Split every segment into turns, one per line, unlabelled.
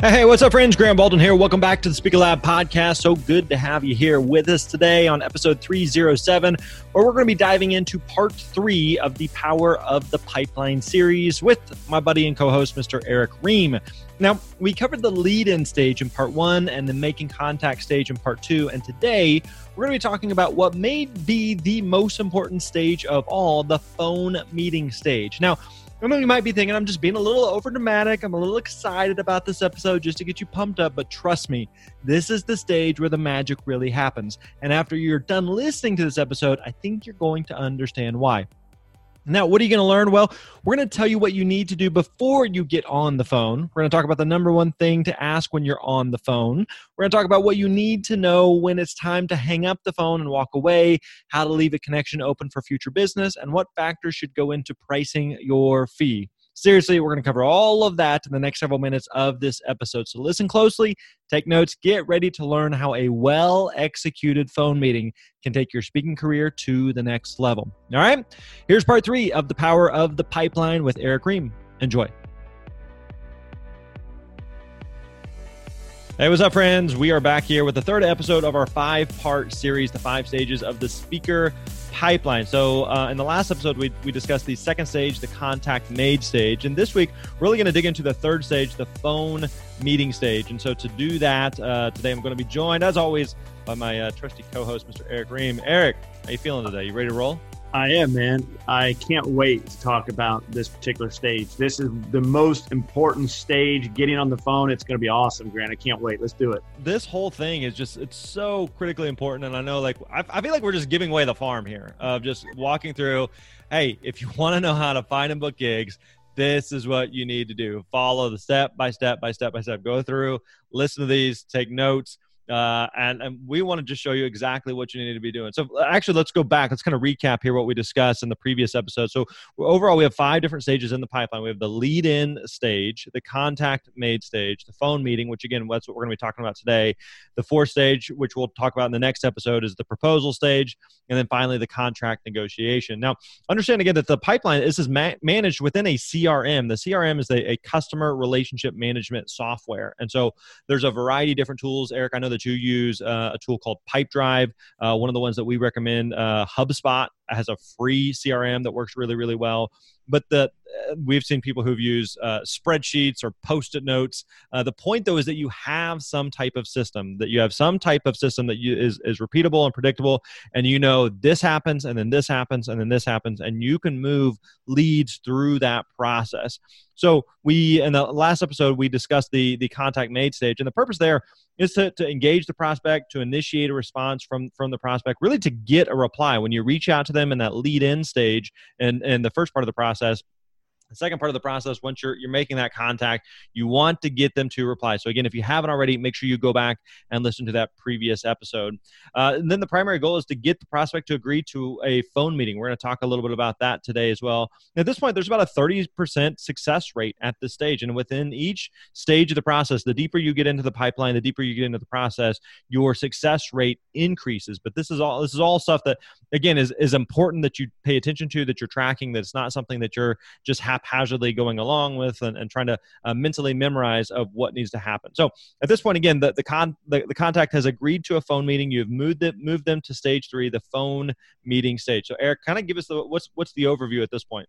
Hey, what's up, friends? Grant Baldwin here. Welcome back to the Speaker Lab podcast. So good to have you here with us today on episode 307, where we're going to be diving into part three of the Power of the Pipeline series with my buddy and co host, Mr. Erick Rheam. Now, we covered the lead in stage in part one and the making contact stage in part two. And today, we're going to be talking about what may be the most important stage of all the phone meeting stage. Now, I mean, you might be thinking I'm just being a little over dramatic. I'm a little excited about this episode just to get you pumped up, but trust me, this is the stage where the magic really happens. And after you're done listening to this episode, I think you're going to understand why. Now, what are you going to learn? Well, we're going to tell you what you need to do before you get on the phone. We're going to talk about the number one thing to ask when you're on the phone. We're going to talk about what you need to know when it's time to hang up the phone and walk away, how to leave a connection open for future business, and what factors should go into pricing your fee. Seriously, we're going to cover all of that in the next several minutes of this episode. So listen closely, take notes, get ready to learn how a well executed phone meeting can take your speaking career to the next level. All right, here's part three of the power of the pipeline with Erick Rheam. Enjoy. Hey, what's up, friends? We are back here with the third episode of our five part series, The Five Stages of the Speaker pipeline. So, uh, in the last episode, we, we discussed the second stage, the contact made stage. And this week, we're really going to dig into the third stage, the phone meeting stage. And so, to do that, uh, today I'm going to be joined, as always, by my uh, trusty co host, Mr. Erick Rheam. Erick, how you feeling today? You ready to roll?
I am, man. I can't wait to talk about this particular stage. This is the most important stage. Getting on the phone, it's going to be awesome, Grant. I can't wait. Let's do it.
This whole thing is just, it's so critically important. And I know, like, I, I feel like we're just giving away the farm here of just walking through. Hey, if you want to know how to find and book gigs, this is what you need to do. Follow the step by step by step by step. Go through, listen to these, take notes uh, and, and we want to just show you exactly what you need to be doing. So, actually, let's go back. Let's kind of recap here what we discussed in the previous episode. So, overall, we have five different stages in the pipeline. We have the lead in stage, the contact made stage, the phone meeting, which again, that's what we're going to be talking about today. The fourth stage, which we'll talk about in the next episode, is the proposal stage. And then finally, the contract negotiation. Now, understand again that the pipeline, this is ma- managed within a CRM. The CRM is a, a customer relationship management software. And so, there's a variety of different tools. Erick, I know that that you use uh, a tool called Pipedrive. Uh, one of the ones that we recommend, uh, HubSpot has a free CRM that works really, really well. But the we've seen people who've used uh, spreadsheets or post-it notes. Uh, the point, though, is that you have some type of system. That you have some type of system that you, is is repeatable and predictable, and you know this happens, and then this happens, and then this happens, and you can move leads through that process. So we in the last episode we discussed the the contact made stage, and the purpose there is to, to engage the prospect, to initiate a response from from the prospect, really to get a reply when you reach out to them in that lead in stage and and the first part of the process process the second part of the process, once you're you're making that contact, you want to get them to reply. So again, if you haven't already, make sure you go back and listen to that previous episode. Uh, and then the primary goal is to get the prospect to agree to a phone meeting. We're going to talk a little bit about that today as well. At this point, there's about a 30% success rate at this stage, and within each stage of the process, the deeper you get into the pipeline, the deeper you get into the process, your success rate increases. But this is all this is all stuff that again is is important that you pay attention to, that you're tracking. That it's not something that you're just happy haphazardly going along with and, and trying to uh, mentally memorize of what needs to happen. So at this point, again, the the, con- the, the contact has agreed to a phone meeting. You've moved it, moved them to stage three, the phone meeting stage. So Erick, kind of give us the what's what's the overview at this point.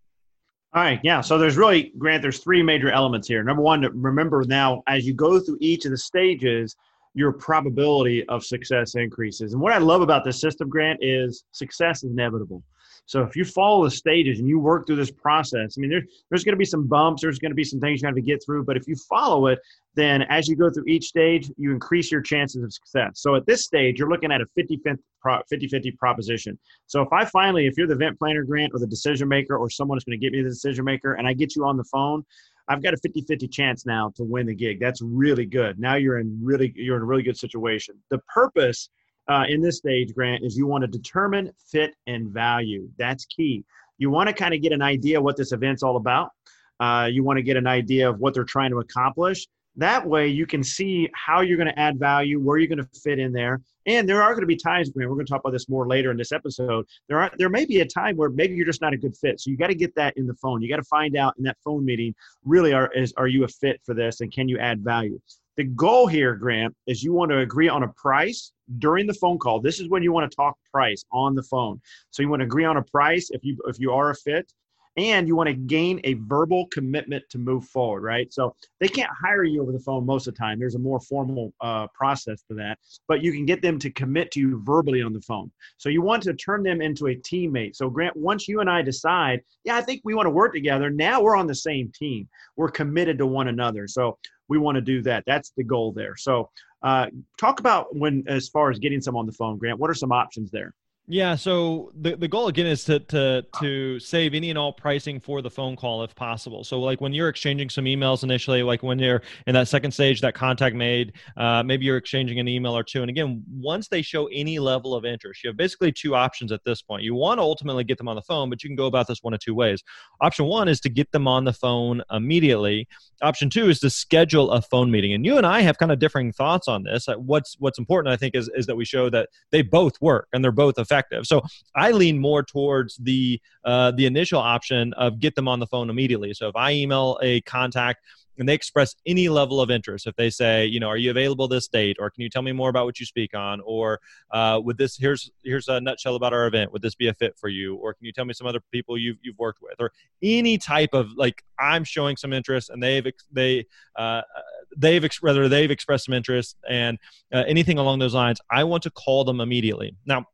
All right, yeah. So there's really, Grant, there's three major elements here. Number one, remember now as you go through each of the stages, your probability of success increases. And what I love about this system, Grant, is success is inevitable. So if you follow the stages and you work through this process, I mean, there, there's going to be some bumps, there's going to be some things you have to get through, but if you follow it, then as you go through each stage, you increase your chances of success. So at this stage, you're looking at a 50 50 proposition. So if I finally, if you're the event planner grant or the decision maker or someone is going to get me the decision maker and I get you on the phone, I've got a 50 50 chance now to win the gig. That's really good. Now you're in really, you're in a really good situation. The purpose uh, in this stage, Grant, is you want to determine fit and value. That's key. You want to kind of get an idea what this event's all about. Uh, you want to get an idea of what they're trying to accomplish. That way, you can see how you're going to add value, where you're going to fit in there. And there are going to be times, Grant, we're going to talk about this more later in this episode. There are there may be a time where maybe you're just not a good fit. So you got to get that in the phone. You got to find out in that phone meeting, really, are is are you a fit for this, and can you add value? The goal here, Grant, is you want to agree on a price during the phone call. This is when you want to talk price on the phone. So you want to agree on a price if you if you are a fit, and you want to gain a verbal commitment to move forward, right? So they can't hire you over the phone most of the time. There's a more formal uh, process to that, but you can get them to commit to you verbally on the phone. So you want to turn them into a teammate. So Grant, once you and I decide, yeah, I think we want to work together. Now we're on the same team. We're committed to one another. So we want to do that. That's the goal there. So uh, talk about when, as far as getting some on the phone, Grant. What are some options there?
Yeah, so the, the goal again is to, to to save any and all pricing for the phone call if possible. So like when you're exchanging some emails initially, like when you're in that second stage, that contact made, uh, maybe you're exchanging an email or two. And again, once they show any level of interest, you have basically two options at this point. You want to ultimately get them on the phone, but you can go about this one of two ways. Option one is to get them on the phone immediately. Option two is to schedule a phone meeting. And you and I have kind of differing thoughts on this. What's what's important, I think, is is that we show that they both work and they're both effective effective. So I lean more towards the uh, the initial option of get them on the phone immediately. So if I email a contact and they express any level of interest if they say you know are you available this date? or can you tell me more about what you speak on? or uh, would this here's here's a nutshell about our event. Would this be a fit for you? or can you tell me some other people you've, you've worked with? or any type of like i'm showing some interest and they've they uh, they've ex- rather they've expressed some interest and uh, anything along those lines i want to call them immediately. Now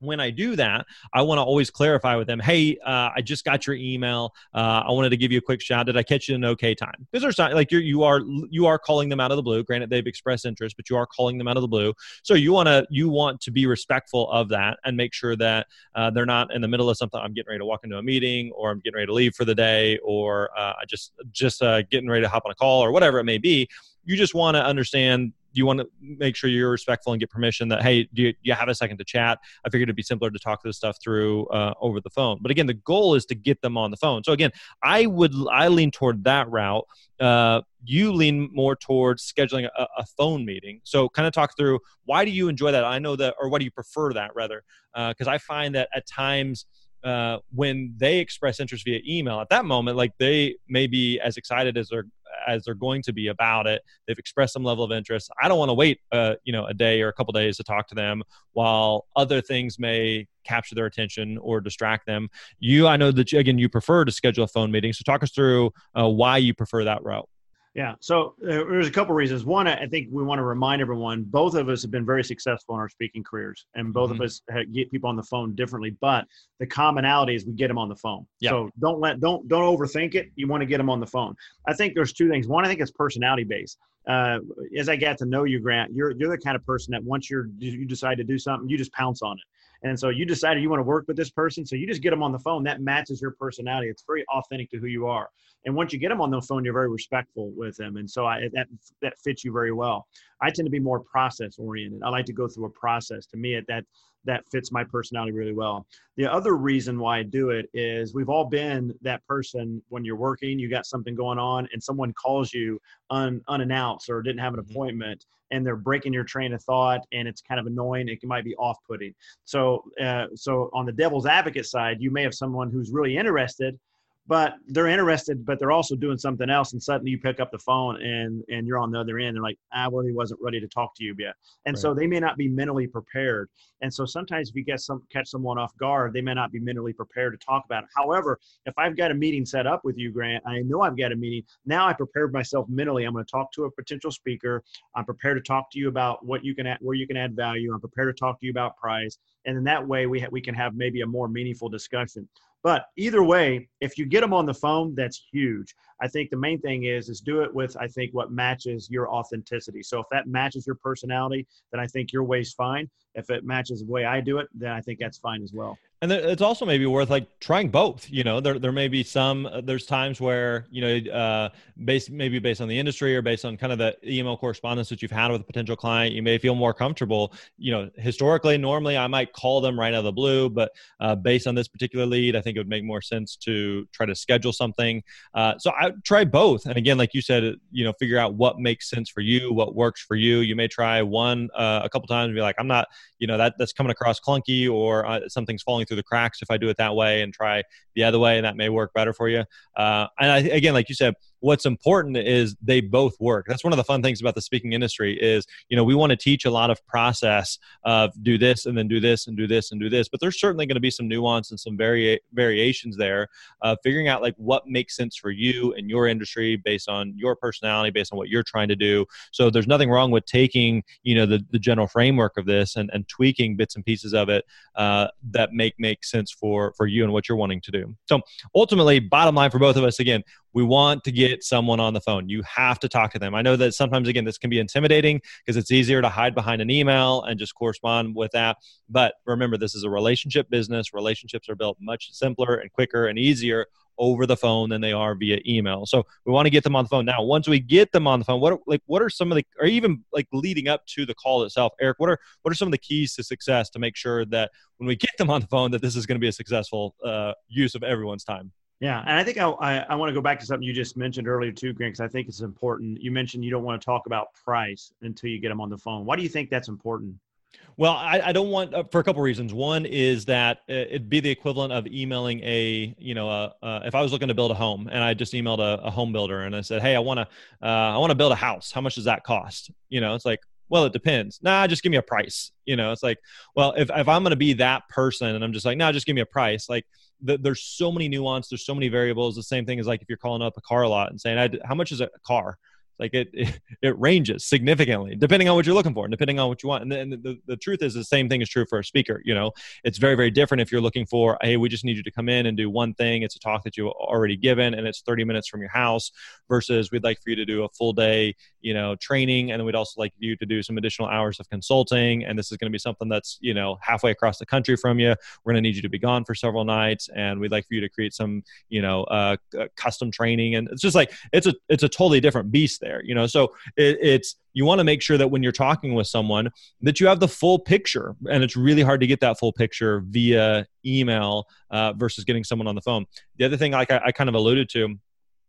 when I do that, I want to always clarify with them, hey, uh, I just got your email. Uh, I wanted to give you a quick shout. Did I catch you in an okay time? Because there's not like you're, you are you are calling them out of the blue. Granted, they've expressed interest, but you are calling them out of the blue. So you want to you want to be respectful of that and make sure that uh, they're not in the middle of something. I'm getting ready to walk into a meeting, or I'm getting ready to leave for the day, or uh, I just just uh, getting ready to hop on a call, or whatever it may be. You just want to understand you want to make sure you're respectful and get permission that hey do you, do you have a second to chat? I figured it'd be simpler to talk this stuff through uh, over the phone. But again the goal is to get them on the phone. So again i would i lean toward that route. Uh, you lean more towards scheduling a, a phone meeting. So kind of talk through why do you enjoy that? I know that or why do you prefer that rather? Because uh, i find that at times uh, when they express interest via email at that moment like they may be as excited as they're as they're going to be about it. They've expressed some level of interest. I don't want to wait, uh, you know, a day or a couple days to talk to them while other things may capture their attention or distract them. You, I know that you, again, you prefer to schedule a phone meeting. So talk us through uh, why you prefer that route.
Yeah. So uh, there's a couple reasons. One, I think we want to remind everyone both of us have been very successful in our speaking careers, and both mm-hmm. of us get people on the phone differently. But the commonality is we get them on the phone. Yeah. So don't let don't don't overthink it. You want to get them on the phone. I think there's two things. One, I think it's personality based. Uh, as I get to know you, Grant, you're you're the kind of person that once you're you decide to do something, you just pounce on it. And so you decided you want to work with this person. So you just get them on the phone. That matches your personality. It's very authentic to who you are. And once you get them on the phone, you're very respectful with them. And so I, that, that fits you very well. I tend to be more process oriented. I like to go through a process. To me, at that, that fits my personality really well. The other reason why I do it is we've all been that person when you're working, you got something going on, and someone calls you un, unannounced or didn't have an mm-hmm. appointment, and they're breaking your train of thought, and it's kind of annoying. It might be off-putting. So, uh, so on the devil's advocate side, you may have someone who's really interested, but they're interested, but they're also doing something else. And suddenly you pick up the phone and and you're on the other end. They're like, I really wasn't ready to talk to you yet. And right. so they may not be mentally prepared. And so sometimes if you get some catch someone off guard, they may not be mentally prepared to talk about it. However, if I've got a meeting set up with you, Grant, I know I've got a meeting. Now I prepared myself mentally. I'm going to talk to a potential speaker. I'm prepared to talk to you about what you can add, where you can add value. I'm prepared to talk to you about price. And in that way, we ha- we can have maybe a more meaningful discussion. But either way, if you get them on the phone, that's huge. I think the main thing is is do it with I think what matches your authenticity. So if that matches your personality, then I think your way's fine. If it matches the way I do it, then I think that's fine as well
and it's also maybe worth like trying both you know there, there may be some uh, there's times where you know uh based maybe based on the industry or based on kind of the email correspondence that you've had with a potential client you may feel more comfortable you know historically normally i might call them right out of the blue but uh, based on this particular lead i think it would make more sense to try to schedule something uh, so i try both and again like you said you know figure out what makes sense for you what works for you you may try one uh, a couple times and be like i'm not you know that that's coming across clunky or uh, something's falling through the cracks if I do it that way and try the other way, and that may work better for you. Uh, and I, again, like you said, what's important is they both work. That's one of the fun things about the speaking industry is you know we want to teach a lot of process of do this and then do this and do this and do this but there's certainly going to be some nuance and some vari- variations there uh, figuring out like what makes sense for you and your industry based on your personality based on what you're trying to do. So there's nothing wrong with taking you know the, the general framework of this and, and tweaking bits and pieces of it uh, that make make sense for for you and what you're wanting to do. So ultimately bottom line for both of us again we want to get someone on the phone. You have to talk to them. I know that sometimes, again, this can be intimidating because it's easier to hide behind an email and just correspond with that. But remember, this is a relationship business. Relationships are built much simpler and quicker and easier over the phone than they are via email. So we want to get them on the phone. Now, once we get them on the phone, what are, like what are some of the or even like leading up to the call itself, Erick? What are what are some of the keys to success to make sure that when we get them on the phone, that this is going to be a successful uh, use of everyone's time?
Yeah, and I think I, I, I want to go back to something you just mentioned earlier too, Grant, because I think it's important. You mentioned you don't want to talk about price until you get them on the phone. Why do you think that's important?
Well, I, I don't want uh, for a couple reasons. One is that it'd be the equivalent of emailing a, you know, a, uh, if I was looking to build a home and I just emailed a, a home builder and I said, hey, I want to, uh, I want to build a house. How much does that cost? You know, it's like, well, it depends. Nah, just give me a price. You know, it's like, well, if, if I'm going to be that person and I'm just like, nah, just give me a price. Like, the, there's so many nuance. There's so many variables. The same thing is like if you're calling up a car lot and saying, how much is a car? Like it, it, it ranges significantly depending on what you're looking for and depending on what you want. And, the, and the, the truth is the same thing is true for a speaker you know? It's very very different if you're looking for hey we just need you to come in and do one thing. It's a talk that you've already given and it's 30 minutes from your house versus we'd like for you to do a full day you know training and then we'd also like you to do some additional hours of consulting and this is going to be something that's you know halfway across the country from you. We're going to need you to be gone for several nights and we'd like for you to create some you know uh, custom training. And it's just like it's a it's a totally different beast there you know? So it, it's you want to make sure that when you're talking with someone that you have the full picture and it's really hard to get that full picture via email uh, versus getting someone on the phone. The other thing like I, I kind of alluded to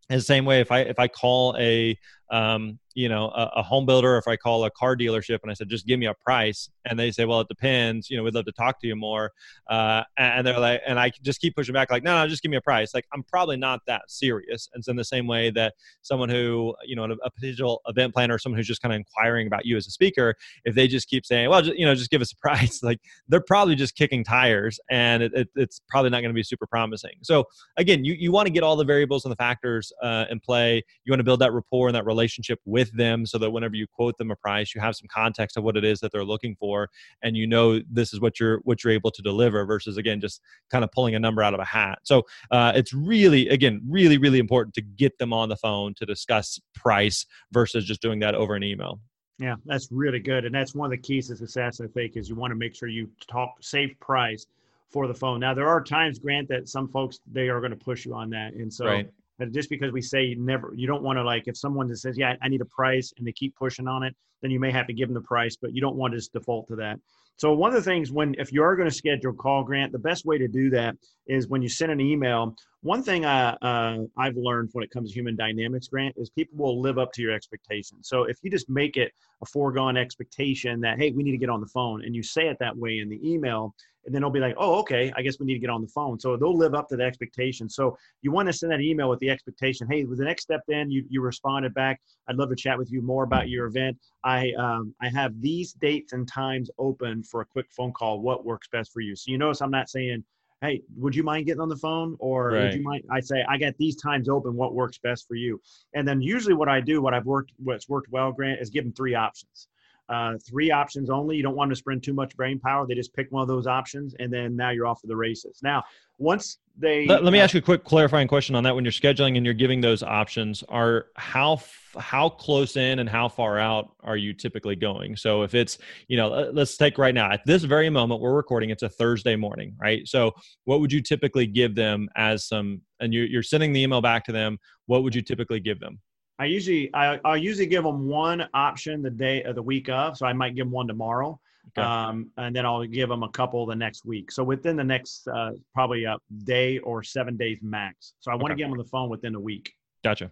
is the same way if i if i call a um, you know a, a, home builder if i call a car dealership and i said just give me a price and they say well it depends you know we'd love to talk to you more uh, and they're like and i just keep pushing back like no no just give me a price like i'm probably not that serious and so in the same way that someone who you know a, potential event planner or someone who's just kind of inquiring about you as a speaker if they just keep saying well just, you know just give us a price like they're probably just kicking tires and it, it, it's probably not going to be super promising. So again you, you want to get all the variables and the factors uh, in play. You want to build that rapport and that relationship with them so that whenever you quote them a price you have some context of what it is that they're looking for and you know this is what you're what you're able to deliver versus again just kind of pulling a number out of a hat. So uh, it's really again really really important to get them on the phone to discuss price versus just doing that over an email.
Yeah that's really good and that's one of the keys to success i think is you want to make sure you talk safe price for the phone. Now there are times grant that some folks they are going to push you on that and so right just because we say never, you don't want to like if someone just says, "Yeah, I need a price," and they keep pushing on it, then you may have to give them the price, but you don't want to just default to that. So one of the things when if you are going to schedule a call grant, the best way to do that is when you send an email. One thing I uh, I've learned when it comes to human dynamics grant is people will live up to your expectations. So if you just make it a foregone expectation that hey we need to get on the phone and you say it that way in the email, and then they'll be like, oh, okay, I guess we need to get on the phone. So they'll live up to the expectation. So you want to send that email with the expectation. Hey, with the next step, then you you responded back. I'd love to chat with you more about your event. I um, I have these dates and times open for a quick phone call. What works best for you? So you notice I'm not saying hey, would you mind getting on the phone? Or right. would you mind? I say, I got these times open. What works best for you? And then usually what I do, what I've worked, what's worked well, Grant, is give them three options. Uh, three options only. You don't want to spend too much brain power. They just pick one of those options, and then now you're off to the races. Now, once they
let, let me uh, ask you a quick clarifying question on that. When you're scheduling and you're giving those options, are how how close in and how far out are you typically going? So if it's you know, let's take right now at this very moment we're recording. It's a Thursday morning, right? So what would you typically give them as some? And you're, you're sending the email back to them. What would you typically give them?
I usually I, I usually give them one option the day of the week of, so I might give them one tomorrow, okay. um, and then I'll give them a couple the next week. So within the next uh, probably a day or seven days max. So I want to get them on the phone within a week.
Gotcha.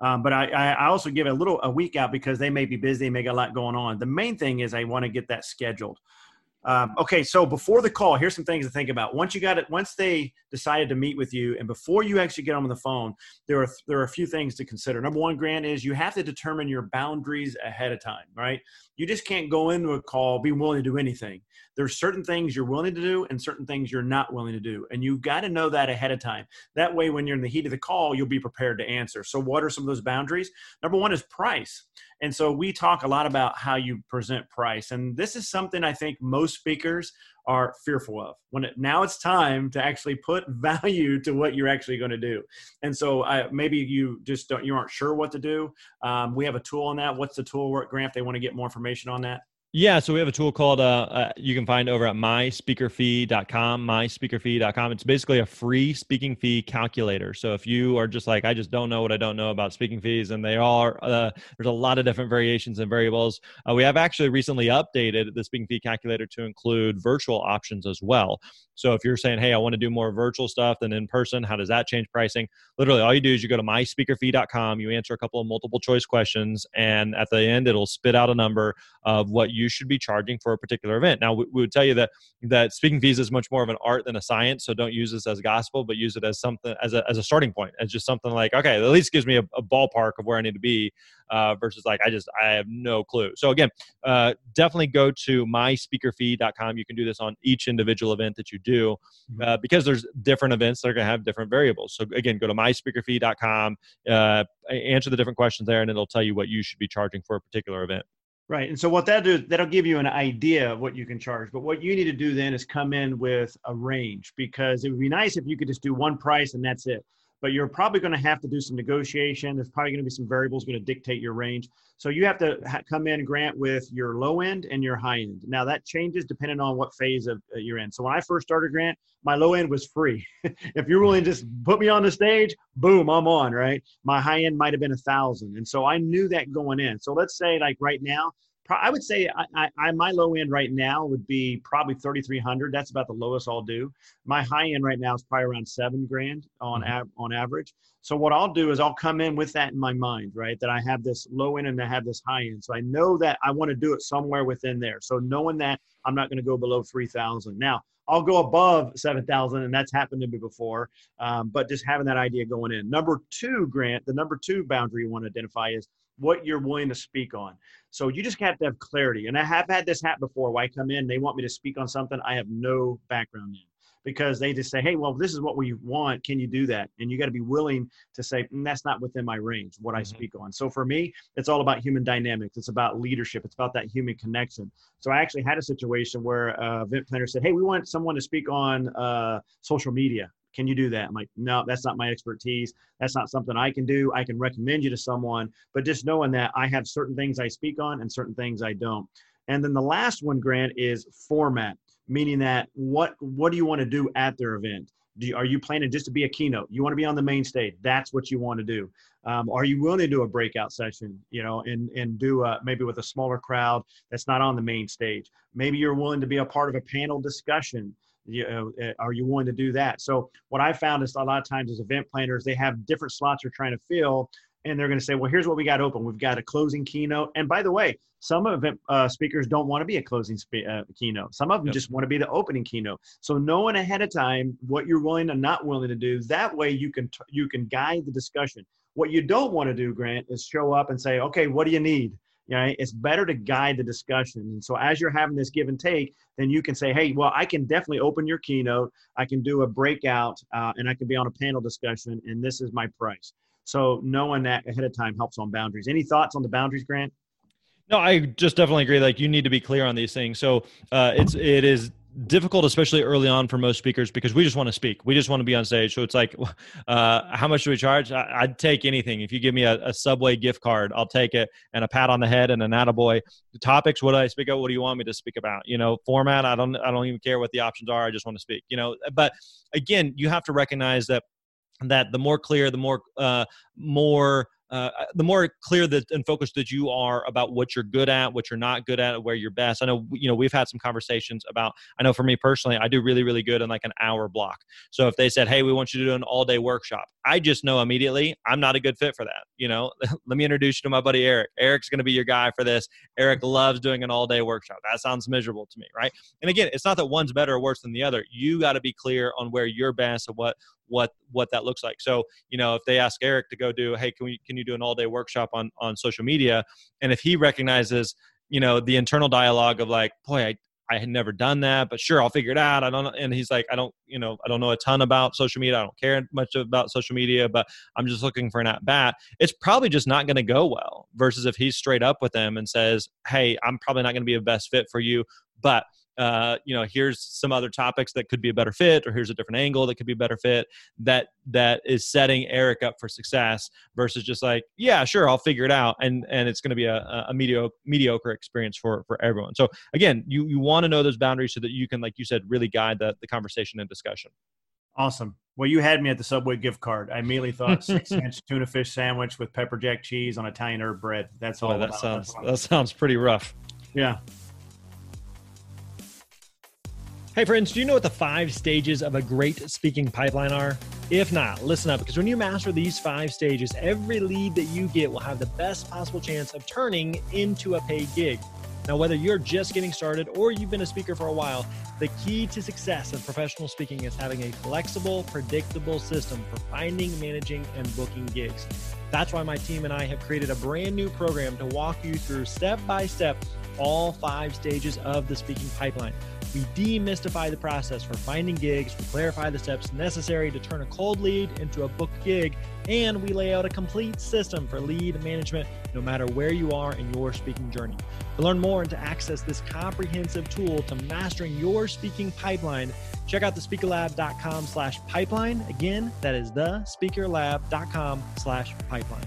Um, but I, I also give a little a week out because they may be busy, they may got a lot going on. The main thing is I want to get that scheduled. Um, okay, so before the call, here's some things to think about. Once you got it, once they decided to meet with you, and before you actually get on the phone, there are there are a few things to consider. Number one, Grant, is you have to determine your boundaries ahead of time. Right? You just can't go into a call be willing to do anything. There's certain things you're willing to do and certain things you're not willing to do, and you've got to know that ahead of time. That way, when you're in the heat of the call, you'll be prepared to answer. So, what are some of those boundaries? Number one is price. And so we talk a lot about how you present price. And this is something I think most speakers are fearful of. When it, now it's time to actually put value to what you're actually going to do. And so I, maybe you just don't, you aren't sure what to do. Um, we have a tool on that. What's the tool work, Grant? They want to get more information on that.
Yeah, so we have a tool called uh, uh, you can find over at myspeakerfee.com, myspeakerfee.com. It's basically a free speaking fee calculator. So if you are just like I just don't know what I don't know about speaking fees, and they are uh, there's a lot of different variations and variables. Uh, we have actually recently updated the speaking fee calculator to include virtual options as well. So if you're saying, hey, I want to do more virtual stuff than in person, how does that change pricing? Literally, all you do is you go to myspeakerfee.com, you answer a couple of multiple choice questions, and at the end, it'll spit out a number of what you should be charging for a particular event. Now, we, we would tell you that that speaking fees is much more of an art than a science, so don't use this as gospel, but use it as something as a as a starting point, as just something like, okay, at least gives me a, a ballpark of where I need to be uh, versus like I just I have no clue. So again, uh, definitely go to myspeakerfee.com. You can do this on each individual event that you do mm-hmm. uh, because there's different events that are going to have different variables. So again, go to myspeakerfee.com, uh, answer the different questions there, and it'll tell you what you should be charging for a particular event.
Right. And so what that do that'll give you an idea of what you can charge. But what you need to do then is come in with a range because it would be nice if you could just do one price and that's it but you're probably going to have to do some negotiation. There's probably going to be some variables going to dictate your range. So you have to ha- come in, Grant, with your low end and your high end. Now that changes depending on what phase of uh, you're in. So when I first started, Grant, my low end was free. if you're willing to just put me on the stage, boom, I'm on, right? My high end might have been a thousand. And so I knew that going in. So let's say like right now, I would say I, I, my low end right now would be probably 3,300. That's about the lowest I'll do. My high end right now is probably around seven grand on mm-hmm. av- on average. So what I'll do is I'll come in with that in my mind, right? That I have this low end and I have this high end. So I know that I want to do it somewhere within there. So knowing that I'm not going to go below 3,000. Now I'll go above 7,000 and that's happened to me before. Um, but just having that idea going in. Number two, Grant, the number two boundary you want to identify is what you're willing to speak on. So you just have to have clarity. And I have had this happen before where I come in, they want me to speak on something I have no background in because they just say, hey, well, this is what we want. Can you do that? And you got to be willing to say, mm, that's not within my range, what mm-hmm. I speak on. So for me, it's all about human dynamics. It's about leadership. It's about that human connection. So I actually had a situation where a event planner said, hey, we want someone to speak on uh, social media. Can you do that? I'm like, no, that's not my expertise. That's not something I can do. I can recommend you to someone, but just knowing that I have certain things I speak on and certain things I don't. And then the last one, Grant, is format, meaning that what what do you want to do at their event? Do you, are you planning just to be a keynote? You want to be on the main stage. That's what you want to do. Um, are you willing to do a breakout session, you know, and and do a, maybe with a smaller crowd that's not on the main stage? Maybe you're willing to be a part of a panel discussion you know, eh, are you willing to do that? So what I found is a lot of times as event planners, they have different slots they're trying to fill, and they're going to say, well, here's what we got open. We've got a closing keynote. And by the way, some of it, uh, speakers don't want to be a closing spe- uh, keynote. Some of them yep. just want to be the opening keynote. So knowing ahead of time what you're willing and not willing to do, that way you can t- you can guide the discussion. What you don't want to do, Grant, is show up and say, okay, what do you need? Know, it's better to guide the discussion. And so as you're having this give and take, then you can say, hey, well, I can definitely open your keynote. I can do a breakout uh, and I can be on a panel discussion, and this is my price. So knowing that ahead of time helps on boundaries. Any thoughts on the boundaries, Grant?
No, I just definitely agree. Like you need to be clear on these things. So uh, it's it is difficult, especially early on for most speakers, because we just want to speak. We just want to be on stage. So it's like, uh, how much do we charge? I, would take anything. If you give me a, a, Subway gift card, I'll take it, and a pat on the head and an attaboy. The topics, what do I speak about? What do you want me to speak about? You know, format. I don't. I don't even care what the options are. I just want to speak. You know, but again, you have to recognize that that the more clear, the more uh, more uh, the more clear that and focused that you are about what you're good at, what you're not good at, where you're best. I know you know we've had some conversations about. I know for me personally, I do really really good in like an hour block. So if they said, "Hey, we want you to do an all day workshop," I just know immediately I'm not a good fit for that. You know, let me introduce you to my buddy Erick. Erick's going to be your guy for this. Erick loves doing an all day workshop. That sounds miserable to me, right? And again, it's not that one's better or worse than the other. You got to be clear on where you're best and what what what that looks like. So you know, if they ask Erick to go do, hey, can we can you do an all day workshop on on social media? And if he recognizes you know the internal dialogue of like boy i I had never done that, but sure, I'll figure it out. I don't. And he's like, I don't, you know, I don't know a ton about social media. I don't care much about social media, but I'm just looking for an at bat. It's probably just not going to go well versus if he's straight up with them and says, Hey, I'm probably not going to be a best fit for you, but uh, you know, here's some other topics that could be a better fit, or here's a different angle that could be a better fit. That that is setting Erick up for success versus just like, yeah, sure, I'll figure it out, and and it's going to be a, a mediocre mediocre experience for for everyone. So again, you you want to know those boundaries so that you can, like you said, really guide the the conversation and discussion.
Awesome. Well, you had me at the Subway gift card. I immediately thought six inch tuna fish sandwich with pepper jack cheese on Italian herb bread. That's all.
that sounds that sounds pretty rough.
Yeah.
Hey, friends, do you know what the five stages of a great speaking pipeline are? If not, listen up because when you master these five stages, every lead that you get will have the best possible chance of turning into a paid gig. Now, whether you're just getting started or you've been a speaker for a while, the key to success in professional speaking is having a flexible, predictable system for finding, managing, and booking gigs. That's why my team and I have created a brand new program to walk you through step by step all five stages of the speaking pipeline. We demystify the process for finding gigs, we clarify the steps necessary to turn a cold lead into a booked gig, and we lay out a complete system for lead management no matter where you are in your speaking journey. To learn more and to access this comprehensive tool to mastering your speaking pipeline, check out thespeakerlab.com slash pipeline. Again, that is thespeakerlab.com slash pipeline.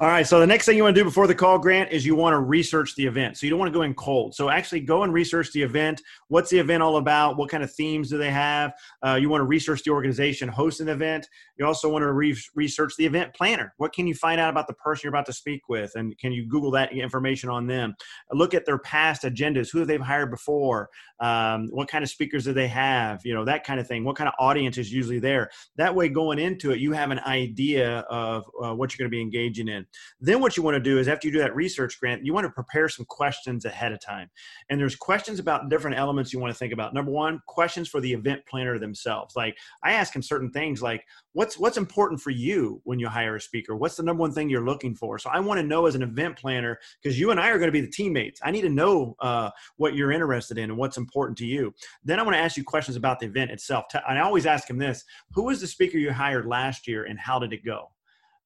All right. So the next thing you want to do before the call, Grant, is you want to research the event. So you don't want to go in cold. So actually go and research the event. What's the event all about? What kind of themes do they have? Uh, you want to research the organization hosting the event. You also want to re- research the event planner. What can you find out about the person you're about to speak with? And can you Google that information on them? Look at their past agendas. Who they've they hired before? Um, what kind of speakers do they have? You know, that kind of thing. What kind of audience is usually there? That way, going into it, you have an idea of uh, what you're going to be engaging in. Then what you want to do is after you do that research grant, you want to prepare some questions ahead of time. And there's questions about different elements you want to think about. Number one, questions for the event planner themselves. Like I ask them certain things like, what's what's important for you when you hire a speaker? What's the number one thing you're looking for? So I want to know as an event planner, because you and I are going to be the teammates. I need to know uh, what you're interested in and what's important to you. Then I want to ask you questions about the event itself. And I always ask them this: Who was the speaker you hired last year, and how did it go?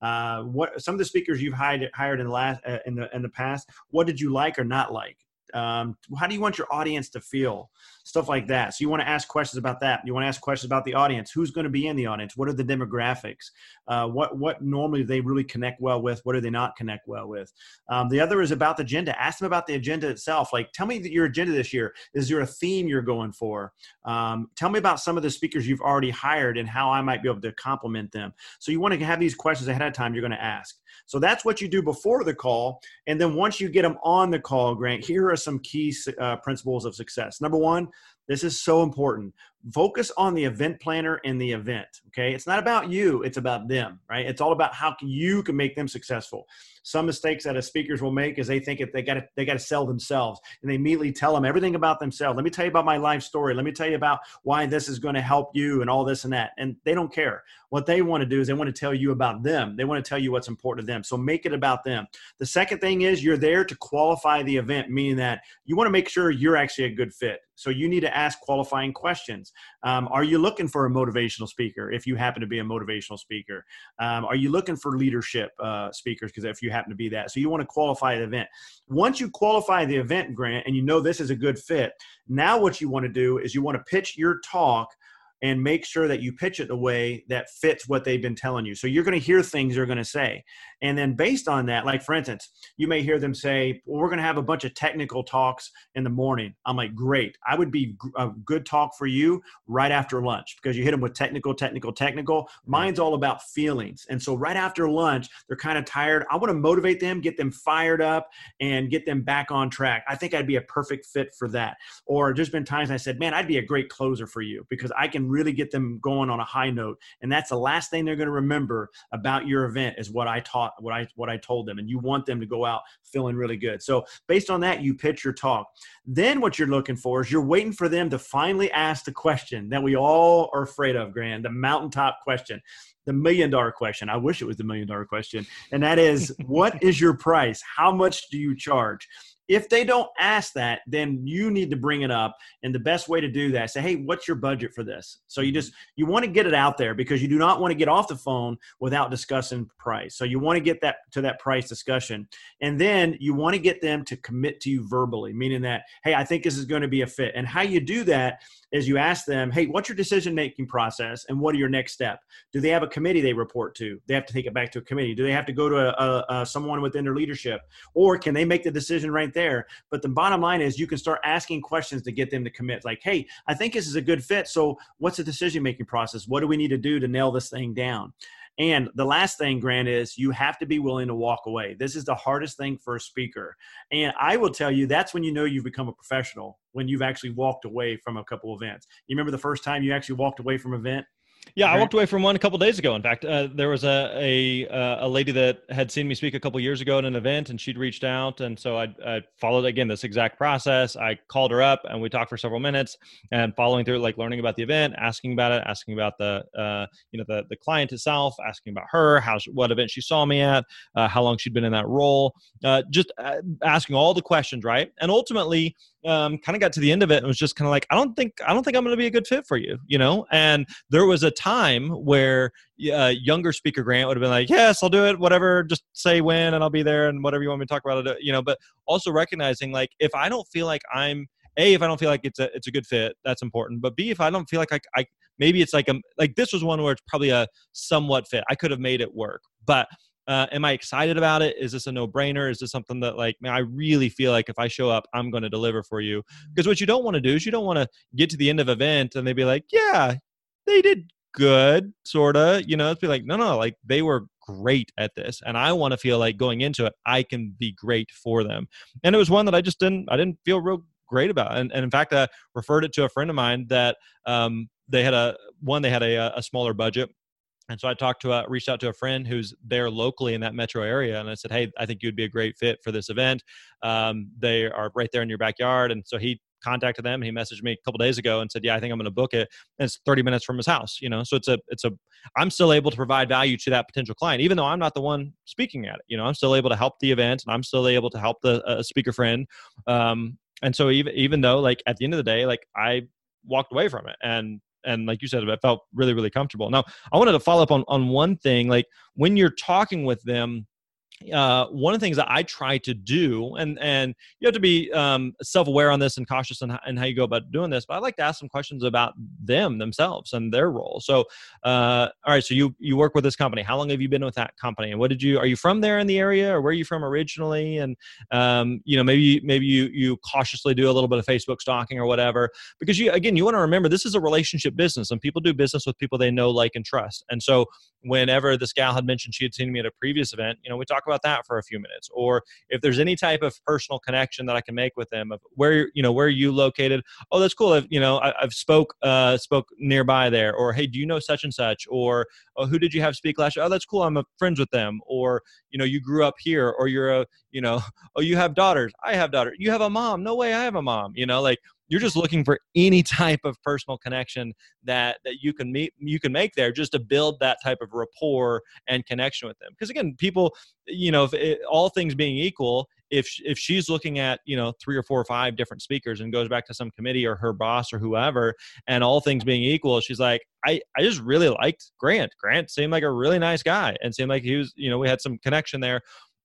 Uh, what some of the speakers you've hired hired in the last uh, in the in the past, what did you like or not like? Um, how do you want your audience to feel? Stuff like that. So you want to ask questions about that. You want to ask questions about the audience. Who's going to be in the audience? What are the demographics? Uh, what what normally they really connect well with? What do they not connect well with? Um, the other is about the agenda. Ask them about the agenda itself. Like, tell me your agenda this year. Is there a theme you're going for? Um, tell me about some of the speakers you've already hired and how I might be able to complement them. So you want to have these questions ahead of time. You're going to ask. So that's what you do before the call. And then once you get them on the call, Grant, here are some key uh, principles of success. Number one, this is so important. Focus on the event planner and the event okay? It's not about you it's about them right? It's all about how you can make them successful. Some mistakes that a speakers will make is they think if they got to they got to sell themselves and they immediately tell them everything about themselves. Let me tell you about my life story. Let me tell you about why this is going to help you and all this and that and they don't care. What they want to do is they want to tell you about them. They want to tell you what's important to them so make it about them. The second thing is you're there to qualify the event meaning that you want to make sure you're actually a good fit. So you need to ask qualifying questions. Um, are you looking for a motivational speaker if you happen to be a motivational speaker? Um, are you looking for leadership uh, speakers because if you happen to be that? So you want to qualify the event. Once you qualify the event, Grant, and you know this is a good fit, now what you want to do is you want to pitch your talk and make sure that you pitch it the way that fits what they've been telling you. So you're going to hear things they're going to say. And then based on that, like for instance, you may hear them say, well, we're going to have a bunch of technical talks in the morning. I'm like, great. I would be a good talk for you right after lunch because you hit them with technical, technical, technical. Mine's all about feelings. And so right after lunch, they're kind of tired. I want to motivate them, get them fired up, and get them back on track. I think I'd be a perfect fit for that. Or there's been times I said, man, I'd be a great closer for you because I can really get them going on a high note. And that's the last thing they're going to remember about your event is what I taught what I what I told them, and you want them to go out feeling really good. So based on that, you pitch your talk. Then what you're looking for is you're waiting for them to finally ask the question that we all are afraid of, Grant, the mountaintop question the million dollar question. I wish it was the million dollar question. And that is, what is your price? How much do you charge? If they don't ask that, then you need to bring it up. And the best way to do that, say, hey, what's your budget for this? So you just you want to get it out there because you do not want to get off the phone without discussing price. So you want to get that to that price discussion. And then you want to get them to commit to you verbally, meaning that, hey, I think this is going to be a fit. And how you do that is you ask them, hey, what's your decision making process and what are your next step? Do they have a committee they report to? They have to take it back to a committee. Do they have to go to a, a, a someone within their leadership, or can they make the decision right there? But the bottom line is you can start asking questions to get them to commit. Like, hey, I think this is a good fit. So what's the decision making process? What do we need to do to nail this thing down? And the last thing, Grant, is you have to be willing to walk away. This is the hardest thing for a speaker. And I will tell you, that's when you know you've become a professional, when you've actually walked away from a couple events. You remember the first time you actually walked away from an event?
Yeah, I walked away from one a couple days ago. In fact, uh, there was a a, uh, a lady that had seen me speak a couple years ago at an event, and she'd reached out, and so I, I followed again this exact process. I called her up, and we talked for several minutes, and following through, like learning about the event, asking about it, asking about the uh, you know the the client itself, asking about her, how what event she saw me at, uh, how long she'd been in that role, uh, just uh, asking all the questions, right? And ultimately, um, kind of got to the end of it and was just kind of like, I don't think I don't think I'm going to be a good fit for you, you know. And there was a time where uh, younger speaker Grant would have been like, yes, I'll do it, whatever, just say when and I'll be there and whatever you want me to talk about it, you know. But also recognizing like if I don't feel like I'm a if I don't feel like it's a it's a good fit, that's important. But b if I don't feel like I, I maybe it's like a like this was one where it's probably a somewhat fit. I could have made it work, but uh, am I excited about it? Is this a no brainer? Is this something that, like, man, I really feel like if I show up, I'm going to deliver for you? Because what you don't want to do is you don't want to get to the end of event and they be like, yeah, they did good, sort of. You know, it's be like, no, no, like they were great at this, and I want to feel like going into it, I can be great for them. And it was one that I just didn't, I didn't feel real great about. And, and in fact, I referred it to a friend of mine that um, they had a one, they had a, a smaller budget and so I talked to, a, reached out to a friend who's there locally in that metro area, and I said, "Hey, I think you'd be a great fit for this event. Um, they are right there in your backyard." And so he contacted them. He messaged me a couple days ago and said, "Yeah, I think I'm going to book it." And it's 30 minutes from his house, you know. So it's a, it's a, I'm still able to provide value to that potential client, even though I'm not the one speaking at it. You know, I'm still able to help the event, and I'm still able to help the uh, speaker friend. Um, and so even even though, like at the end of the day, like I walked away from it, and and like you said, I felt really, really comfortable. Now, I wanted to follow up on on one thing. Like when you're talking with them, uh, one of the things that I try to do, and and you have to be um, self-aware on this and cautious in, how, in how you go about doing this. But I like to ask some questions about them themselves and their role. So, uh, all right, so you you work with this company. How long have you been with that company? And what did you? Are you from there in the area, or where are you from originally? And um, you know, maybe maybe you you cautiously do a little bit of Facebook stalking or whatever, because you again you want to remember this is a relationship business, and people do business with people they know, like, and trust. And so whenever this gal had mentioned she had seen me at a previous event, you know, we talk about that for a few minutes. Or if there's any type of personal connection that I can make with them of where, you know, where are you located? Oh, that's cool. I've, you know, I, have spoke, uh, spoke nearby there. Or, Hey, do you know such and such? Or, oh, who did you have speak last year? Oh, that's cool. I'm friends with them. Or, you know, you grew up here or you're a, you know, oh, you have daughters. I have daughters. You have a mom. No way. I have a mom, you know, like you're just looking for any type of personal connection that that you can meet you can make there just to build that type of rapport and connection with them. Because again people you know it, eh, all things being equal if if she's looking at you know three or four or five different speakers and goes back to some committee or her boss or whoever and all things being equal she's like i i just really liked grant. Grant seemed like a really nice guy and seemed like he was you know we had some connection there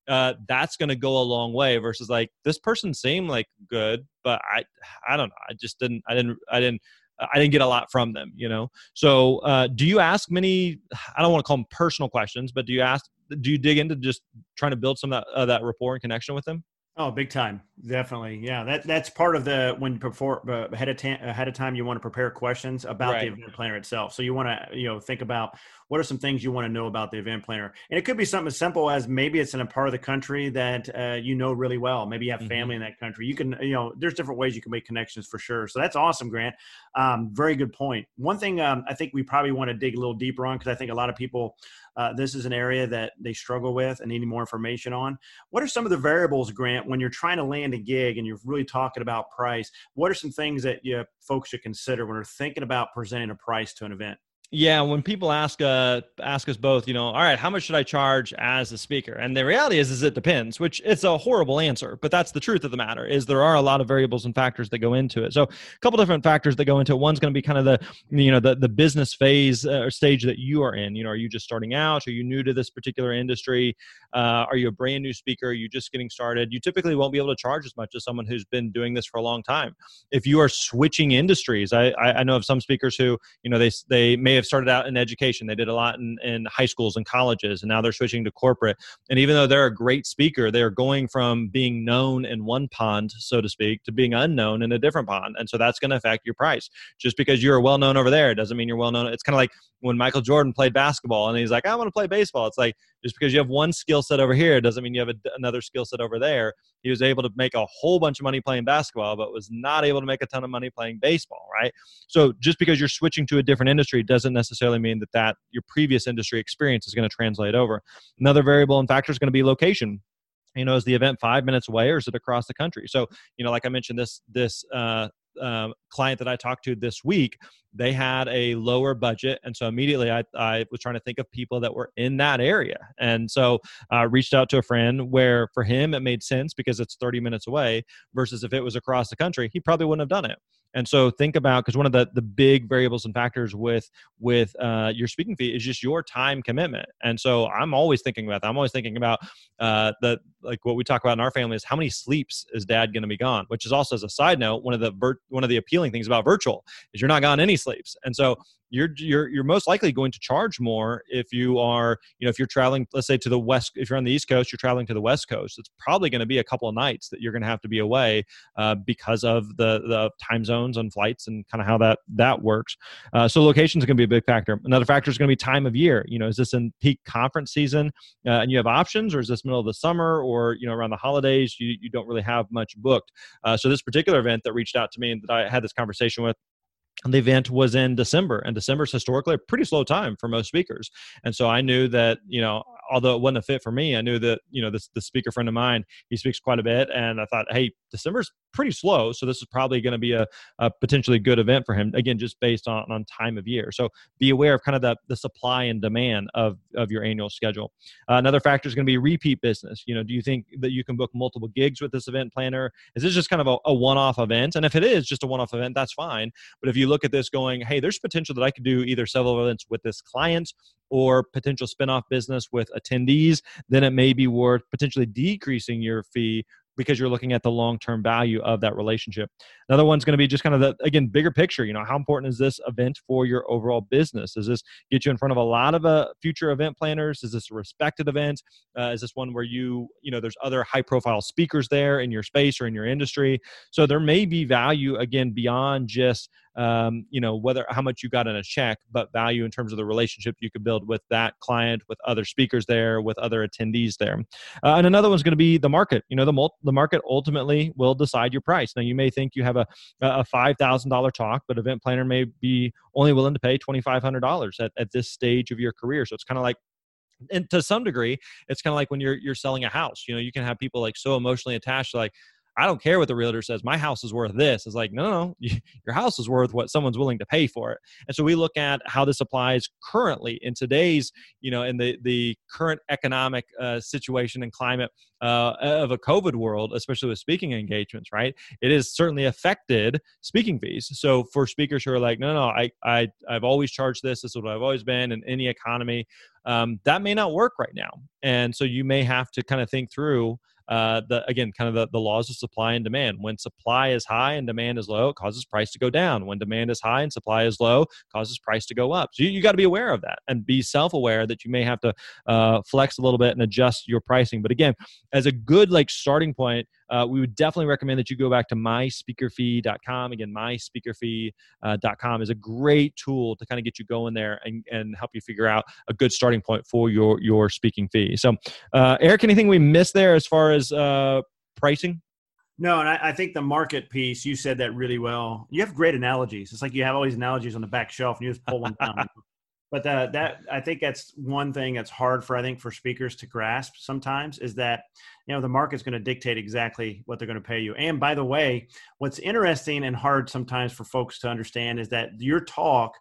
uh, that's going to go a long way versus like this person seemed like good, but I, I don't know. I just didn't, I didn't, I didn't, I didn't get a lot from them, you know? So, uh, do you ask many, I don't want to call them personal questions, but do you ask, do you dig into just trying to build some of that, uh, that rapport and connection with them?
Oh, big time, definitely. Yeah, that that's part of the when before uh, ahead of time ahead of time you want to prepare questions about right. the event planner itself. So you want to you know think about what are some things you want to know about the event planner, and it could be something as simple as maybe it's in a part of the country that uh, you know really well. Maybe you have mm-hmm. family in that country. You can you know there's different ways you can make connections for sure. So that's awesome, Grant. Um, very good point. One thing um, I think we probably want to dig a little deeper on because I think a lot of people uh, this is an area that they struggle with and need more information on. What are some of the variables, Grant, when you're trying to land a gig and you're really talking about price? What are some things that you folks should consider when they're thinking about presenting a price to an event?
Yeah, when people ask uh ask us both, you know, all right, how much should I charge as a speaker? And the reality is is it depends, which it's a horrible answer, but that's the truth of the matter. Is there are a lot of variables and factors that go into it. So, a couple different factors that go into it. One's going to be kind of the you know, the the business phase uh, or stage that you are in. You know, are you just starting out? Are you new to this particular industry? Uh, are you a brand new speaker? Are you just getting started? You typically won't be able to charge as much as someone who's been doing this for a long time. If you are switching industries, I I know of some speakers who, you know, they they may have started out in education. They did a lot in, in high schools and colleges, and now they're switching to corporate. And even though they're a great speaker, they're going from being known in one pond, so to speak, to being unknown in a different pond. And so that's going to affect your price. Just because you're well known over there doesn't mean you're well known. It's kind of like when Michael Jordan played basketball and he's like, I want to play baseball. It's like just because you have one skill set over here doesn't mean you have a, another skill set over there. He was able to make a whole bunch of money playing basketball, but was not able to make a ton of money playing baseball, right? So just because you're switching to a different industry doesn't necessarily mean that that your previous industry experience is going to translate over. Another variable and factor is going to be location you know is the event five minutes away or is it across the country so you know like i mentioned this this uh, uh, client that i talked to this week they had a lower budget. And so immediately I, I was trying to think of people that were in that area. And so i reached out to a friend where for him it made sense because it's 30 minutes away versus if it was across the country he probably wouldn't have done it and so think about because one of the the big variables and factors with with uh, your speaking fee is just your time commitment. And so I'm always thinking about that. I'm always thinking about uh, the like what we talk about in our family is how many sleeps is dad going to be gone. Which is also as a side note one of the vir- one of the appealing things about virtual is you're not gone any sleeps. And so you're you're you're most likely going to charge more if you are you know if you're traveling let's say to the west if you're on the east coast you're traveling to the west coast it's probably going to be a couple of nights that you're going to have to be away uh, because of the the time zones on flights and kind of how that that works. Uh, so location is going to be a big factor. Another factor is going to be time of year. You know is this in peak conference season uh, and you have options or is this middle of the summer or you know around the holidays you, you don't really have much booked? Uh, so this particular event that reached out to me and that i had this conversation with the event was in December, and December is historically a pretty slow time for most speakers. And so I knew that, you know, although it wasn't a fit for me, I knew that, you know, this the speaker friend of mine, he speaks quite a bit. And I thought, hey, December's pretty slow. So this is probably going to be a, a, potentially good event for him. Again, just based on, on time of year. So be aware of kind of the, the supply and demand of, of your annual schedule. Uh, another factor is going to be repeat business. You know, do you think that you can book multiple gigs with this event planner? Is this just kind of a, a one-off event? And if it is just a one-off event, that's fine. But if you look at this going, hey, there's potential that I could do either several events with this client or potential spinoff business with attendees, then it may be worth potentially decreasing your fee because you're looking at the long-term value of that relationship. Another one's going to be just kind of the again bigger picture. You know, how important is this event for your overall business? Does this get you in front of a lot of uh, future event planners? Is this a respected event? Uh, is this one where you you know there's other high-profile speakers there in your space or in your industry? So there may be value again beyond just um, you know whether how much you got in a check but value in terms of the relationship you could build with that client with other speakers there with other attendees there. Uh, and another one's going to be the market. You know the, mul- the market ultimately will decide your price. Now you may think you have a, a $5000 talk but event planner may be only willing to pay $2500 at, at this stage of your career. So it's kind of like and to some degree it's kind of like when you're you're selling a house. You know you can have people like so emotionally attached like I don't care what the realtor says. My house is worth this. It's like, no, no, your house is worth what someone's willing to pay for it. And so we look at how this applies currently in today's, you know, in the the current economic uh, situation and climate uh, of a COVID world, especially with speaking engagements. Right, it has certainly affected speaking fees. So for speakers who are like, no, no, I I I've always charged this. This is what I've always been in any economy. Um, that may not work right now, and so you may have to kind of think through uh, the again kind of the, the laws of supply and demand. When supply is high and demand is low it causes price to go down. When demand is high and supply is low causes price to go up. So you, you got to be aware of that and be self-aware that you may have to uh, flex a little bit and adjust your pricing. But again as a good like starting point uh, we would definitely recommend that you go back to myspeakerfee.com. Again, myspeakerfee.com is a great tool to kind of get you going there and, and help you figure out a good starting point for your, your speaking fee. So, uh, Erick, anything we missed there as far as uh, pricing?
No, and I, I, think the market piece, you said that really well. You have great analogies. It's like you have all these analogies on the back shelf and you just pull them down. but uh, that I think that's one thing that's hard for I think for speakers to grasp sometimes is that you know the market's going to dictate exactly what they're going to pay you. And by the way, what's interesting and hard sometimes for folks to understand is that your talk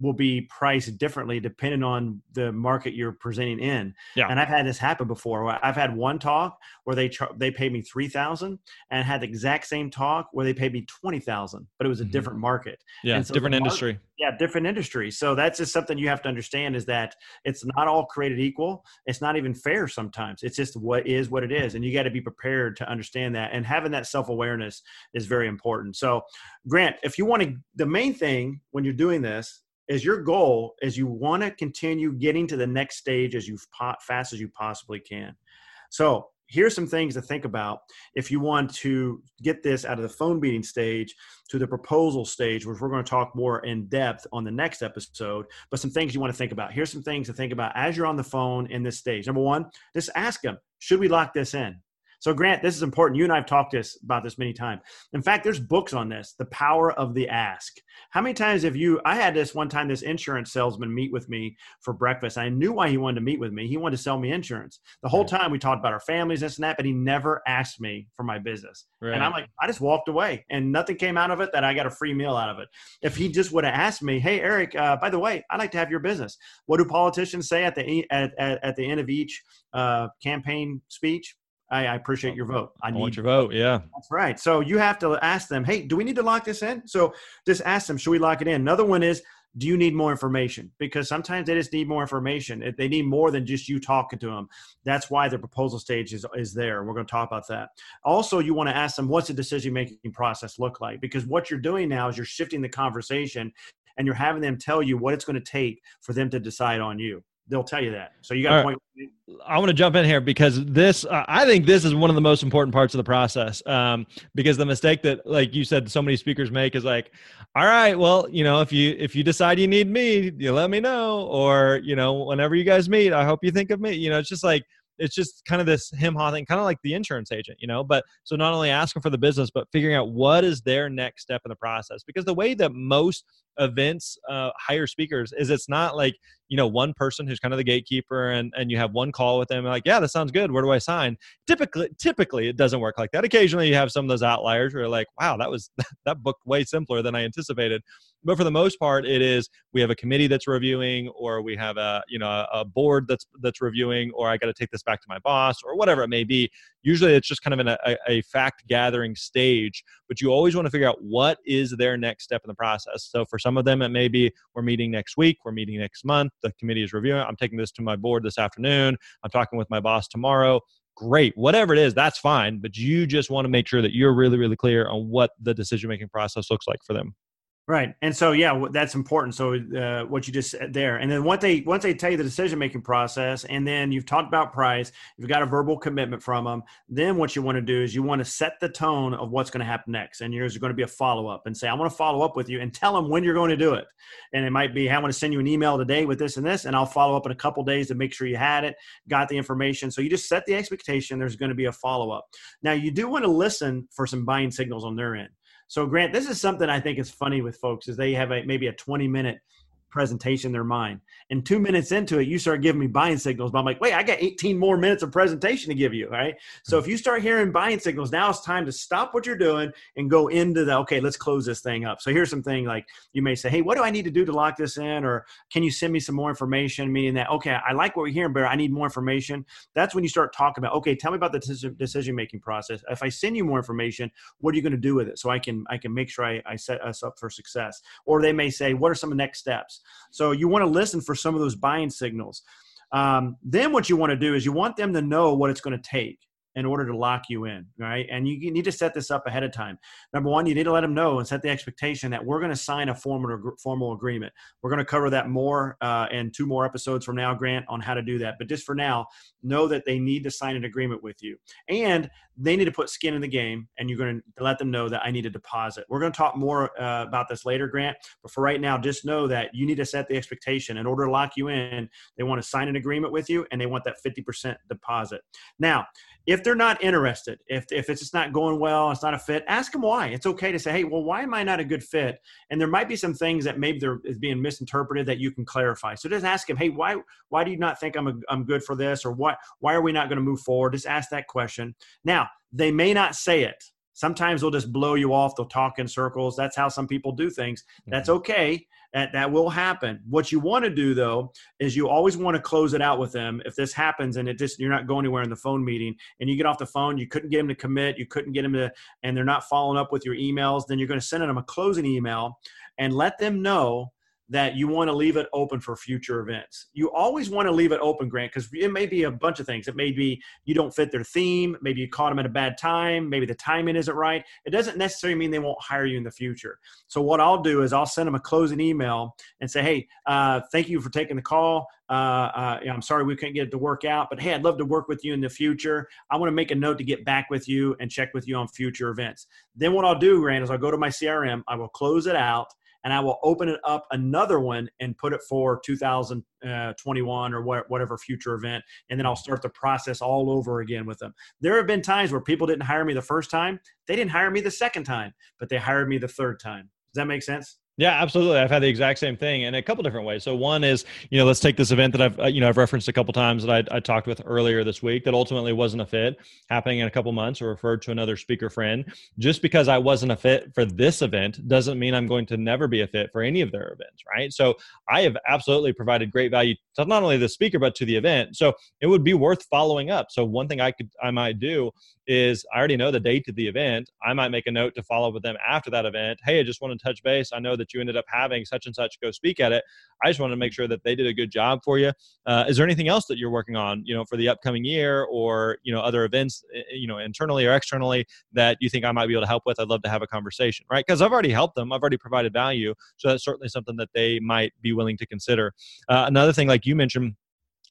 will be priced differently depending on the market you're presenting in. Yeah. And I've had this happen before. I've had one talk where they they paid me 3000 and had the exact same talk where they paid me 20,000, but it was a mm-hmm. different market.
Yeah,
so
different industry.
yeah, different industry. So that's just something you have to understand is that it's not all created equal. It's not even fair sometimes. It's just what is what it is and you got to be prepared to understand that and having that self-awareness is very important. So, Grant, if you want to the main thing when you're doing this is your goal is you want to continue getting to the next stage as you fast as you possibly can. So here's some things to think about if you want to get this out of the phone meeting stage to the proposal stage, which we're going to talk more in depth on the next episode. But some things you want to think about. Here's some things to think about as you're on the phone in this stage. Number one, just ask them, should we lock this in? So, Grant, this is important. You and I have talked this, about this many times. In fact, there's books on this, The Power of the Ask. How many times have you? I had this one time, this insurance salesman meet with me for breakfast. I knew why he wanted to meet with me. He wanted to sell me insurance. The whole time we talked about our families, this and that, but he never asked me for my business. Right. And I'm like, I just walked away and nothing came out of it that I got a free meal out of it. If he just would have asked me, hey, Erick, uh, by the way, I'd like to have your business. What do politicians say at the, at, at, at the end of each uh, campaign speech? I, I appreciate your vote.
I, I want your vote. Yeah,
that's right. So you have to ask them, hey, do we need to lock this in? So just ask them, should we lock it in? Another one is, do you need more information? Because sometimes they just need more information. They need more than just you talking to them. That's why the proposal stage is, is there. We're going to talk about that. Also, you want to ask them, what's the decision making process look like? Because what you're doing now is you're shifting the conversation and you're having them tell you what it's going to take for them to decide on you they'll tell you that. So you got a point.
I want to jump in here because this, uh, I think this is one of the most important parts of the process. Um, because the mistake that, like you said, so many speakers make is like, all right, well, you know, if you if you decide you need me, you let me know, or you know, whenever you guys meet, I hope you think of me. You know, it's just like it's just kind of this him haw thing, kind of like the insurance agent, you know. But so not only asking for the business, but figuring out what is their next step in the process. Because the way that most events uh, hire speakers is it's not like you know one person who's kind of the gatekeeper and and you have one call with them like yeah that sounds good where do i sign? Typically typically it doesn't work like that. Occasionally you have some of those outliers where like wow that was that book way simpler than i anticipated. But for the most part it is we have a committee that's reviewing or we have a you know a board that's that's reviewing or i got to take this back to my boss or whatever it may be. Usually it's just kind of in a, a fact gathering stage but you always want to figure out what is their next step in the process. So for some of them it may be we're meeting next week we're meeting next month the committee is reviewing i'm taking this to my board this afternoon i'm talking with my boss tomorrow. Great whatever it is that's fine but you just want to make sure that you're really really clear on what the decision making process looks like for them
Right, and so yeah, that's important. So uh, what you just said there, and then once they once they tell you the decision making process, and then you've talked about price, you've got a verbal commitment from them. Then what you want to do is you want to set the tone of what's going to happen next, and there's going to be a follow up, and say I want to follow up with you, and tell them when you're going to do it. And it might be I want to send you an email today with this and this, and I'll follow up in a couple days to make sure you had it, got the information. So you just set the expectation. There's going to be a follow up. Now you do want to listen for some buying signals on their end. So Grant, this is something I think is funny with folks is they have a maybe a 20 minute presentation in their mind. And two minutes into it, you start giving me buying signals. But I'm like, wait, I got 18 more minutes of presentation to give you. Right. So if you start hearing buying signals, now it's time to stop what you're doing and go into the, okay, let's close this thing up. So here's something like you may say, hey, what do I need to do to lock this in? Or can you send me some more information? Meaning that, okay, I like what we're hearing, but I need more information. That's when you start talking about, okay, tell me about the decision making process. If I send you more information, what are you going to do with it? So I can, I can make sure I, I set us up for success. Or they may say, what are some of the next steps? So you want to listen for some of those buying signals. Um, then what you want to do is you want them to know what it's going to take in order to lock you in, right? And you need to set this up ahead of time. Number one, you need to let them know and set the expectation that we're going to sign a formal formal agreement. We're going to cover that more uh, in two more episodes from now, Grant, on how to do that. But just for now, know that they need to sign an agreement with you, and they need to put skin in the game. And you're going to let them know that I need a deposit. We're going to talk more uh, about this later, Grant. But for right now, just know that you need to set the expectation in order to lock you in. They want to sign an agreement with you, and they want that 50% deposit. Now if they're not interested, if, if it's just not going well, it's not a fit, ask them why. It's okay to say, hey, well, why am I not a good fit? And there might be some things that maybe they're is being misinterpreted that you can clarify. So just ask them, hey, why why do you not think I'm a, I'm good for this, or why why are we not going to move forward? Just ask that question. Now they may not say it. Sometimes they'll just blow you off. They'll talk in circles. That's how some people do things. That's mm-hmm. okay. That, that will happen. What you want to do though is you always want to close it out with them. If this happens and it just you're not going anywhere in the phone meeting and you get off the phone, you couldn't get them to commit, you couldn't get them to, and they're not following up with your emails, then you're going to send them a closing email and let them know that you want to leave it open for future events. You always want to leave it open, Grant, because it may be a bunch of things. It may be you don't fit their theme, maybe you caught them at a bad time, maybe the timing isn't right. It doesn't necessarily mean they won't hire you in the future. So what I'll do is I'll send them a closing email and say, hey, uh, thank you for taking the call. Uh, uh, I'm sorry we couldn't get it to work out, but hey, I'd love to work with you in the future. I want to make a note to get back with you and check with you on future events. Then what I'll do, Grant, is I'll go to my CRM, I will close it out and I will open it up another one and put it for 2021 uh, or whatever future event. And then I'll start the process all over again with them. There have been times where people didn't hire me the first time, they didn't hire me the second time, but they hired me the third time. Does that make sense?
Yeah, absolutely. I've had the exact same thing in a couple different ways. So one is, you know, let's take this event that I've, uh, you know, I've referenced a couple times that I, I, talked with earlier this week that ultimately wasn't a fit happening in a couple months or referred to another speaker friend. Just because I wasn't a fit for this event doesn't mean I'm going to never be a fit for any of their events, right? So I have absolutely provided great value to not only the speaker, but to the event. So it would be worth following up. So one thing I could, I might do is I already know the date of the event. I might make a note to follow up with them after that event. Hey, I just want to touch base. I know that you ended up having such and such go speak at it. I just want to make sure that they did a good job for you. Uh, is there anything else that you're working on, you know, for the upcoming year or, you know, other events, eh, eh, you know, internally or externally that you think I might be able to help with? I'd love to have a conversation, right? Because I've already helped them. I've already provided value. So that's certainly something that they might be willing to consider. Uh, another thing, like you mentioned,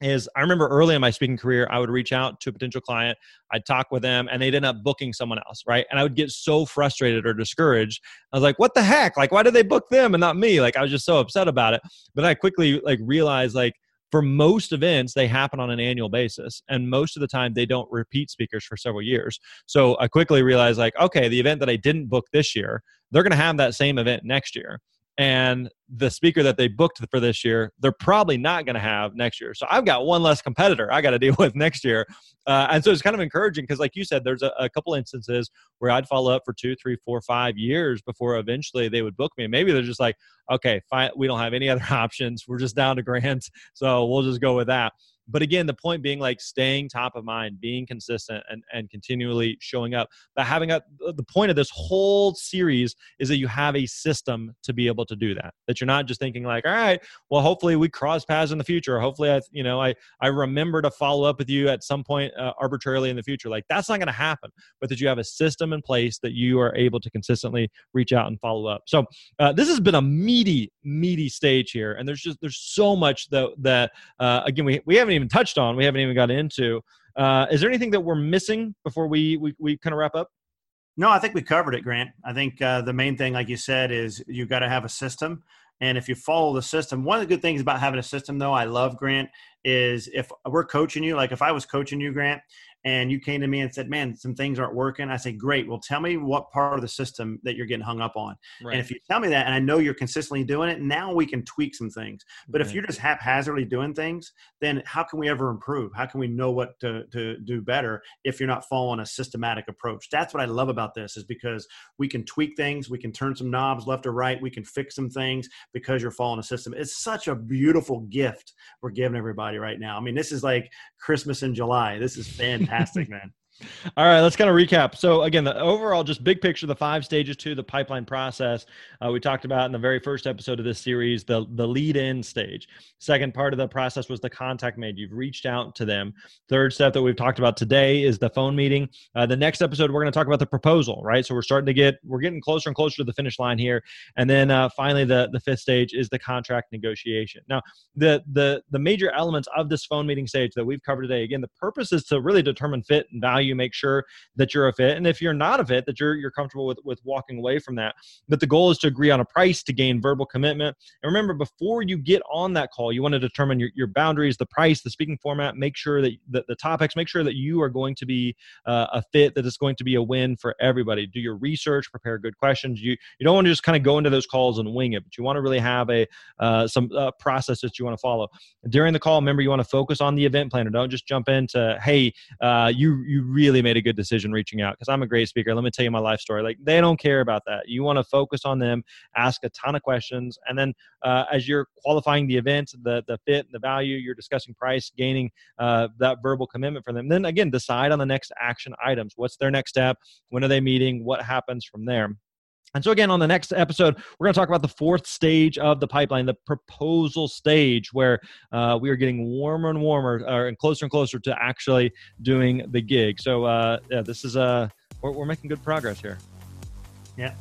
is I remember early in my speaking career, I would reach out to a potential client, I'd talk with them, and they'd end up booking someone else, right? And I would get so frustrated or discouraged. I was like, "What the heck? Like, why did they book them and not me?" Like, I was just so upset about it. But I quickly like realized like for most events they happen on an annual basis and most of the time they don't repeat speakers for several years so i quickly realized like okay the event that i didn't book this year they're going to have that same event next year and the speaker that they booked for this year, they're probably not going to have next year. So I've got one less competitor I got to deal with next year. Uh, and so it's kind of encouraging because, like you said, there's a, a, couple instances where I'd follow up for two, three, four, five years before eventually they would book me. And maybe they're just like, okay, fine, we don't have any other options. We're just down to grants. So we'll just go with that. But again, the point being like staying top of mind, being consistent, and and continually showing up. But having a the point of this whole series is that you have a system to be able to do that. That you're not just thinking like, all right, well, hopefully we cross paths in the future. Hopefully, I you know I I remember to follow up with you at some point uh, arbitrarily in the future. Like that's not going to happen. But that you have a system in place that you are able to consistently reach out and follow up. So uh, this has been a meaty meaty stage here, and there's just there's so much that that uh, again we we haven't even touched on. We haven't even got into. Uh, is there anything that we're missing before we we, we kind of wrap up?
No, I think we covered it, Grant. I think uh, the main thing, like you said, is you got to have a system. And if you follow the system, one of the good things about having a system, though, I love Grant, is if we're coaching you, like if I was coaching you, Grant, and you came to me and said, "Man, some things aren't working," I say, "Great. Well, tell me what part of the system that you're getting hung up on." Right. And if you tell me that, and I know you're consistently doing it, now we can tweak some things. But if you're just haphazardly doing things, then how can we ever improve? How can we know what to, to do better if you're not following a systematic approach? That's what I love about this is because we can tweak things, we can turn some knobs left or right, we can fix some things because you're following a system. It's such a beautiful gift we're giving everybody right now. I mean, this is like Christmas in July. This is fantastic fantastic, man.
All right, let's kind of recap. So again, the overall just big picture, the five stages to the pipeline process. Uh, we talked about in the very first episode of this series, the the lead in stage. Second part of the process was the contact made. You've reached out to them. Third step that we've talked about today is the phone meeting. Uh, the next episode we're going to talk about the proposal, right? So we're starting to get we're getting closer and closer to the finish line here. And then uh, finally, the the fifth stage is the contract negotiation. Now, the the the major elements of this phone meeting stage that we've covered today. Again, the purpose is to really determine fit and value you make sure that you're a fit. And if you're not a fit that you're you're comfortable with with walking away from that. But the goal is to agree on a price to gain verbal commitment. And remember before you get on that call you want to determine your, your boundaries the price the speaking format. Make sure that the, the topics make sure that you are going to be uh, a fit that is going to be a win for everybody. Do your research prepare good questions. You you don't want to just kind of go into those calls and wing it but you want to really have a uh, some uh, process that you want to follow. During the call remember you want to focus on the event planner. Don't just jump into hey uh, you you really made a good decision reaching out because I'm a great speaker. Let me tell you my life story. Like they don't care about that. You want to focus on them, ask a ton of questions, and then uh, as you're qualifying the event, the the fit, the value, you're discussing price, gaining uh, that verbal commitment from them. Then again, decide on the next action items. What's their next step? When are they meeting? What happens from there? And so, again, on the next episode, we're going to talk about the fourth stage of the pipeline, the proposal stage, where uh, we are getting warmer and warmer uh, and closer and closer to actually doing the gig. So, uh, yeah, this is, uh, we're, we're making good progress here.
Yeah.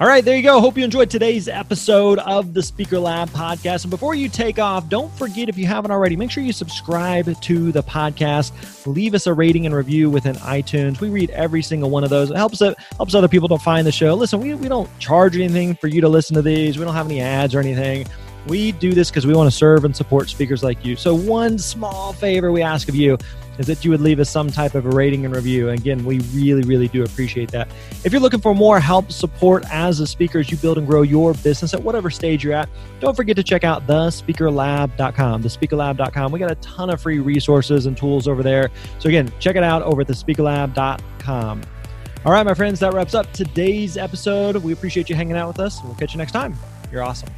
All right, there you go. Hope you enjoyed today's episode of the Speaker Lab podcast. And before you take off, don't forget if you haven't already, make sure you subscribe to the podcast. Leave us a rating and review within iTunes. We read every single one of those. It helps it helps other people to find the show. Listen, we, we don't charge anything for you to listen to these. We don't have any ads or anything. We do this because we want to serve and support speakers like you. So one small favor we ask of you is that you would leave us some type of a rating and review. And again, we really, really do appreciate that. If you're looking for more help, support as a speaker as you build and grow your business at whatever stage you're at, don't forget to check out thespeakerlab.com. Thespeakerlab.com. We got a ton of free resources and tools over there. So again, check it out over at thespeakerlab.com. All right, my friends, that wraps up today's episode. We appreciate you hanging out with us. We'll catch you next time. You're awesome.